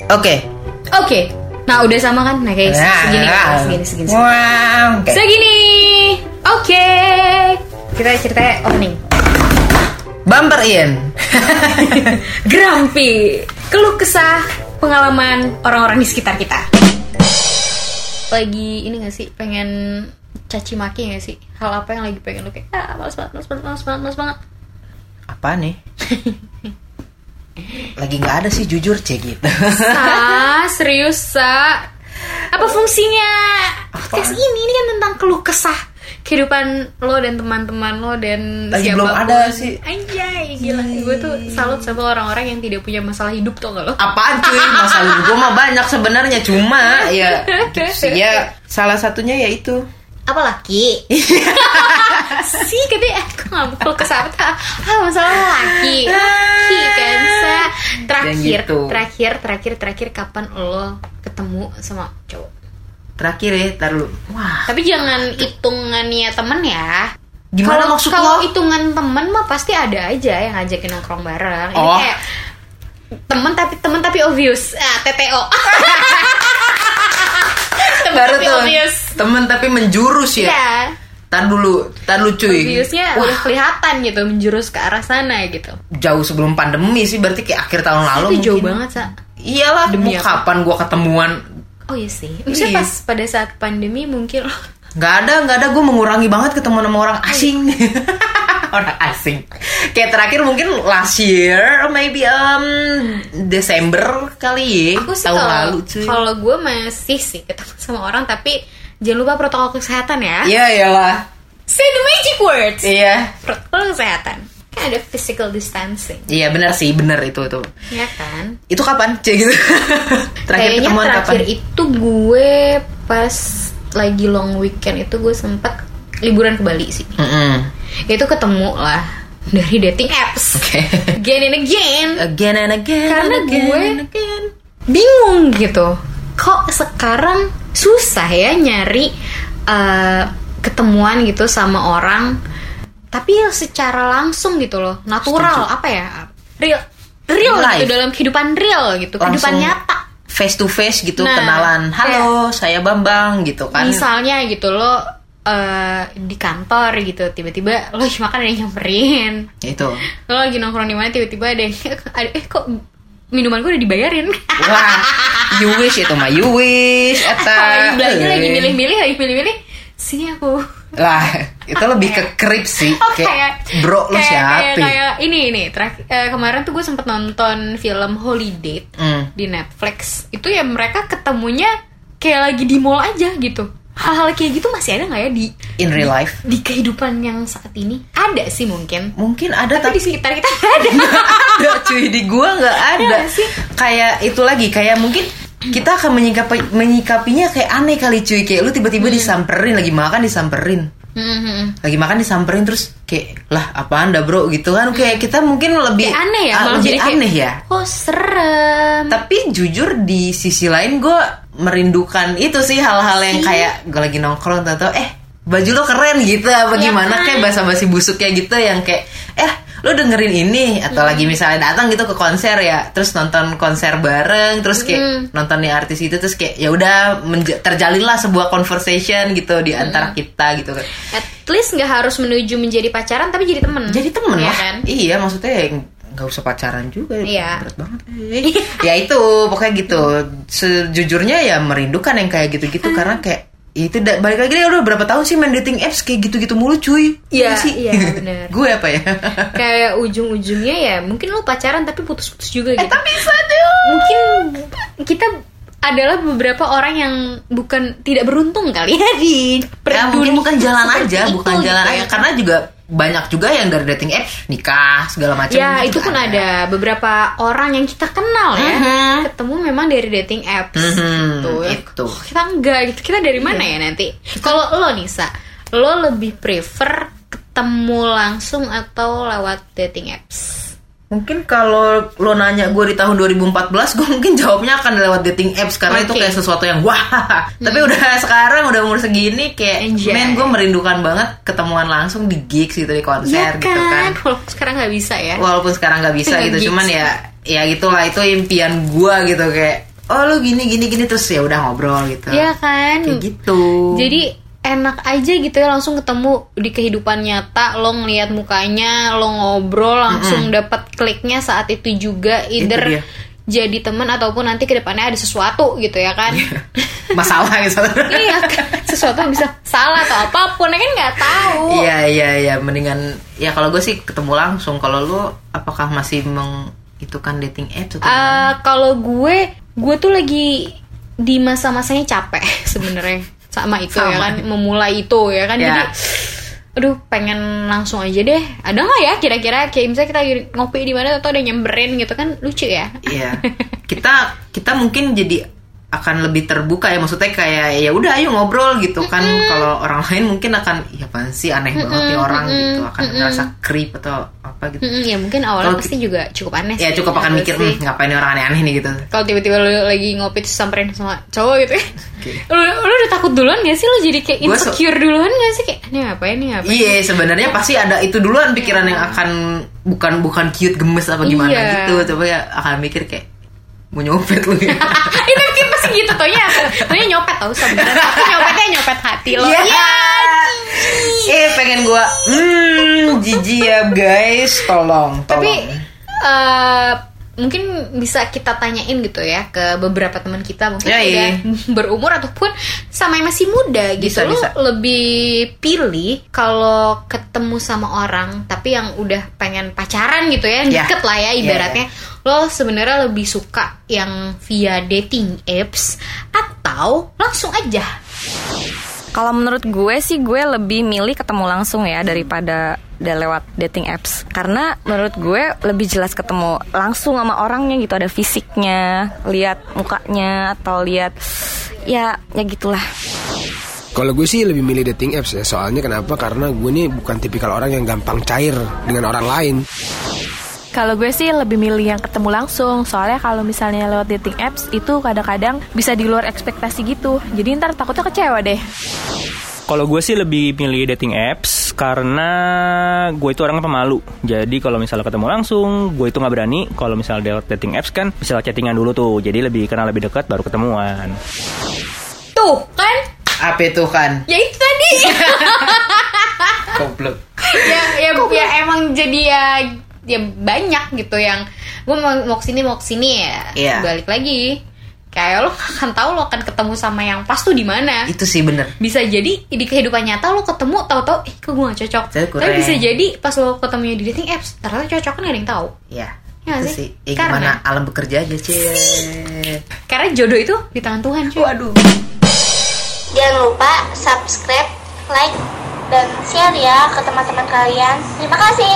Oke. Oke. Nah, udah sama kan? Nah, guys, segini, Nah, segini, segini, segini. Wow. Oke. Segini. Oke. Kita ceritanya opening. Bumper in. Grumpy. Keluh kesah pengalaman orang-orang di sekitar kita. Lagi ini gak sih pengen caci maki gak sih? Hal apa yang lagi pengen lu kayak ah males banget, males banget, males banget, males banget. Apa nih? Lagi nggak ada sih jujur cek gitu. Ah, serius, Sa? Apa fungsinya podcast ini? Ini kan tentang keluh kesah kehidupan lo dan teman-teman lo dan Lagi belum siapa pun. ada sih. Anjay, gila. Gue tuh salut sama orang-orang yang tidak punya masalah hidup tuh gak lo? Apaan cuy? Masalah gue mah banyak sebenarnya cuma ya gitu sih ya salah satunya ya itu. Sih katanya aku gak mau keluh kesah apa ah masalah laki laki kan terakhir gitu. terakhir terakhir terakhir kapan lo ketemu sama cowok Terakhir ya, tar lu. Wah, Tapi jangan hitungannya temen ya. Gimana Kalau- maksud Kalau lo? hitungan temen mah pasti ada aja yang ngajakin nongkrong bareng. Ini Oh. kayak temen tapi temen tapi obvious. Ah, TTO. temen baru tapi tuh obvious. temen tapi menjurus ya. Ya. Tar dulu, tar lu cuy. Obviousnya udah kelihatan gitu menjurus ke arah sana gitu. Jauh sebelum pandemi sih berarti kayak akhir tahun lalu jauh mungkin. banget, Sa. Iyalah, Demi mau apa? kapan gua ketemuan? Oh iya sih. Maksudnya Iya. pas pada saat pandemi mungkin Nggak ada, nggak ada. Gue mengurangi banget ketemu sama orang asing. orang asing. Kayak terakhir mungkin last year, or maybe um Desember kali ya. aku sih tahun lalu cuy. kalau gue masih sih ketemu sama orang tapi jangan lupa protokol kesehatan ya. Iya iyalah. Say the magic words. Iya. Protokol kesehatan. Kan ada physical distancing. Iya benar sih, benar itu tuh. Ya kan? Itu kapan? Cek gitu. terakhir Kayaknya ketemuan terakhir kapan? itu gue pas lagi long weekend itu gue sempat liburan ke Bali sih. Mm-mm. Itu ketemu lah dari dating apps. Oke. Again and again. Again and again. Karena and again gue- again. Bingung gitu. Kok sekarang susah ya nyari eh, ketemuan gitu sama orang tapi secara langsung gitu loh, natural apa ya? Real real Live. gitu dalam kehidupan real gitu, kehidupan Langsung nyata. Face to face gitu Nah, kenalan. Halo, saya Bambang gitu kan. Misalnya gitu lo eh, di kantor gitu tiba-tiba lo makan ada yang nyamperin Itu. lo lagi nongkrong di mana tiba-tiba ada yang ada, eh kok minuman gue udah dibayarin Wah, you wish itu mah you wish eta. lagi belanja lagi Eh. milih-milih lagi milih-milih sini aku Lah, itu lebih ke krip sih. Oh, kayak, bro lu kayak, siapa? kayak, kayak ini ini terakhir eh, kemarin tuh gue sempet nonton film Holiday Hmm. di Netflix itu ya mereka ketemunya kayak lagi di mall aja gitu hal-hal kayak gitu masih ada nggak ya di In real life. di kehidupan yang saat ini ada sih mungkin. Mungkin ada tapi, tapi, di sekitar kita nggak ada. Ada cuy di gua nggak ada. Iya sih. Kayak itu lagi kayak mungkin kita akan menyikapi menyikapinya kayak aneh kali cuy. Kayak lu tiba-tiba Hmm. disamperin lagi makan disamperin. Mhm. lagi makan disamperin terus kayak lah apaan dah bro? Gitu kan. Kayak kita mungkin lebih Kayak aneh ya lebih jadi kayak, aneh ya. Oh serem. Tapi jujur di sisi lain gue merindukan itu sih hal-hal yang kayak gue lagi nongkrong tau eh baju lo keren gitu apa Iya gimana? Kan? kayak basa-basi busuk kayak gitu yang kayak eh lo dengerin ini atau lagi misalnya datang gitu ke konser ya terus nonton konser bareng terus kayak nonton nih artis itu terus kayak ya udah terjalinlah sebuah conversation gitu di antara kita gitu kan. At least nggak harus menuju menjadi pacaran tapi jadi temen. Jadi temen Iya lah kan? iya maksudnya ya nggak usah pacaran juga Iya. berat banget eh. ya itu pokoknya gitu. Sejujurnya ya merindukan yang kayak gitu-gitu Ah. karena kayak ya itu da- balik lagi deh udah berapa tahun sih main dating apps? Kayak gitu-gitu mulu cuy. Iya, sih. iya, bener. gue apa ya? Kayak ujung-ujungnya ya mungkin lo pacaran tapi putus-putus juga gitu. tapi sadar mungkin kita adalah beberapa orang yang bukan tidak beruntung kali ya di ya, mungkin bukan jalan aja itu bukan gitu jalan ya aja. Karena juga banyak juga yang dari dating apps nikah segala macam ya gitu itu pun ada. beberapa orang yang kita kenal ya Mhm. ketemu memang dari dating apps. Mhm, gitu. Itu. Oh, kita enggak gitu. Kita dari mana ya nanti? Kalau lo Nisa lo lebih prefer ketemu langsung atau lewat dating apps Mungkin kalau lo nanya gue di tahun 2014, gue mungkin jawabnya akan lewat dating apps karena itu Oke. kayak sesuatu yang wah. Tapi udah sekarang udah umur segini kayak Enjoy. men gue merindukan banget ketemuan langsung di gigs gitu di konser Ya gitu kan. Walaupun sekarang nggak bisa ya. Walaupun sekarang nggak bisa gitu, gigs. cuman ya ya gitulah itu impian gue gitu kayak oh lu gini gini gini terus ya udah ngobrol gitu. Iya kan? Kayak gitu. Jadi enak aja gitu ya langsung ketemu di kehidupan nyata lo ngeliat mukanya lo ngobrol langsung dapat kliknya saat itu juga either dia. jadi teman ataupun nanti ke depannya ada sesuatu gitu ya kan masalah gitu. iya sesuatu yang bisa salah atau apa pun ya kan nggak tahu Iya iya iya mendingan ya kalau gue sih ketemu langsung. Kalau lu apakah masih meng itu kan dating apps atau? Eh, kalau gue gue tuh lagi di masa-masanya capek sebenarnya sama itu ya Sama. kan memulai itu ya kan. Ya. jadi aduh pengen langsung aja deh. Ada nggak ya kira-kira kayak misalnya kita ngopi di mana atau ada nyamberin gitu kan lucu ya. Iya. Kita kita mungkin jadi akan lebih terbuka ya. Maksudnya kayak ya udah ayo ngobrol gitu kan. Kalau orang lain mungkin akan ya apaan sih? Aneh banget nih orang gitu. Akan ngerasa creep atau apa gitu. Mm-mm, ya mungkin awalnya Kalau pasti juga cukup aneh ya sih. cukup akan Apa mikir sih? "Hmm, ngapain orang aneh-aneh nih gitu. Kalau tiba-tiba lu lagi ngopi terus samperin sama cowok gitu ya. Lu, lu udah takut duluan gak sih? Lu jadi kayak Gua so- insecure duluan gak sih? Kayak ini ngapain nih? Ngapain Iya sebenarnya pasti ada itu duluan pikiran yang akan bukan bukan cute gemes apa gimana Iya. gitu. Coba ya akan mikir kayak mau nyopet lu ya? Itu mungkin pasti gitu taunya. Taunya nyopet tau sebenarnya. Tapi nyopetnya nyopet hati lo. Iya. Iya. Eh pengen gua hmm jijik ya guys, tolong, tolong. tapi eh, mungkin bisa kita tanyain gitu ya ke beberapa teman kita mungkin Ya, udah iya. berumur ataupun sama yang masih muda gitu Bisa, lo bisa. lebih pilih kalau ketemu sama orang tapi yang udah pengen pacaran gitu ya Ya. deket lah ya Ya, ibaratnya lo sebenarnya lebih suka yang via dating apps atau langsung aja Kalau menurut gue sih gue lebih milih ketemu langsung ya daripada udah lewat dating apps. Karena menurut gue lebih jelas ketemu langsung sama orangnya gitu. Ada fisiknya lihat mukanya atau lihat ya ya gitulah. Kalau gue sih lebih milih dating apps ya. Soalnya kenapa? Karena gue nih bukan tipikal orang yang gampang cair dengan orang lain Kalau gue sih lebih milih yang ketemu langsung Soalnya kalau misalnya lewat dating apps Itu kadang-kadang bisa di luar ekspektasi gitu Jadi ntar takutnya kecewa deh Kalau gue sih lebih milih dating apps karena gue itu orangnya pemalu. Jadi kalau misalnya ketemu langsung, gue itu nggak berani. Kalau misalnya lewat dating apps kan bisa chattingan dulu tuh. Jadi lebih kenal lebih dekat baru ketemuan. tuh kan Apa itu kan? ya itu tadi Goblok. ya ya ya emang jadi ya ya banyak gitu yang gue mau mau ke sini mau ke sini ya Iya. balik lagi kayak lo akan tahu lo akan ketemu sama yang pas tuh di mana Itu sih bener. bisa jadi di kehidupan nyata lo ketemu tahu-tahu eh kok gue gak cocok tapi bisa jadi pas lo ketemu di dating apps ternyata cocok kan gak ada yang tahu Ya. Ya itu sih? sih. Eh, Karena- gimana alam bekerja aja cie. karena jodoh itu di tangan Tuhan cuy. Waduh. Jangan lupa subscribe, like, dan share ya ke teman-teman kalian. Terima kasih.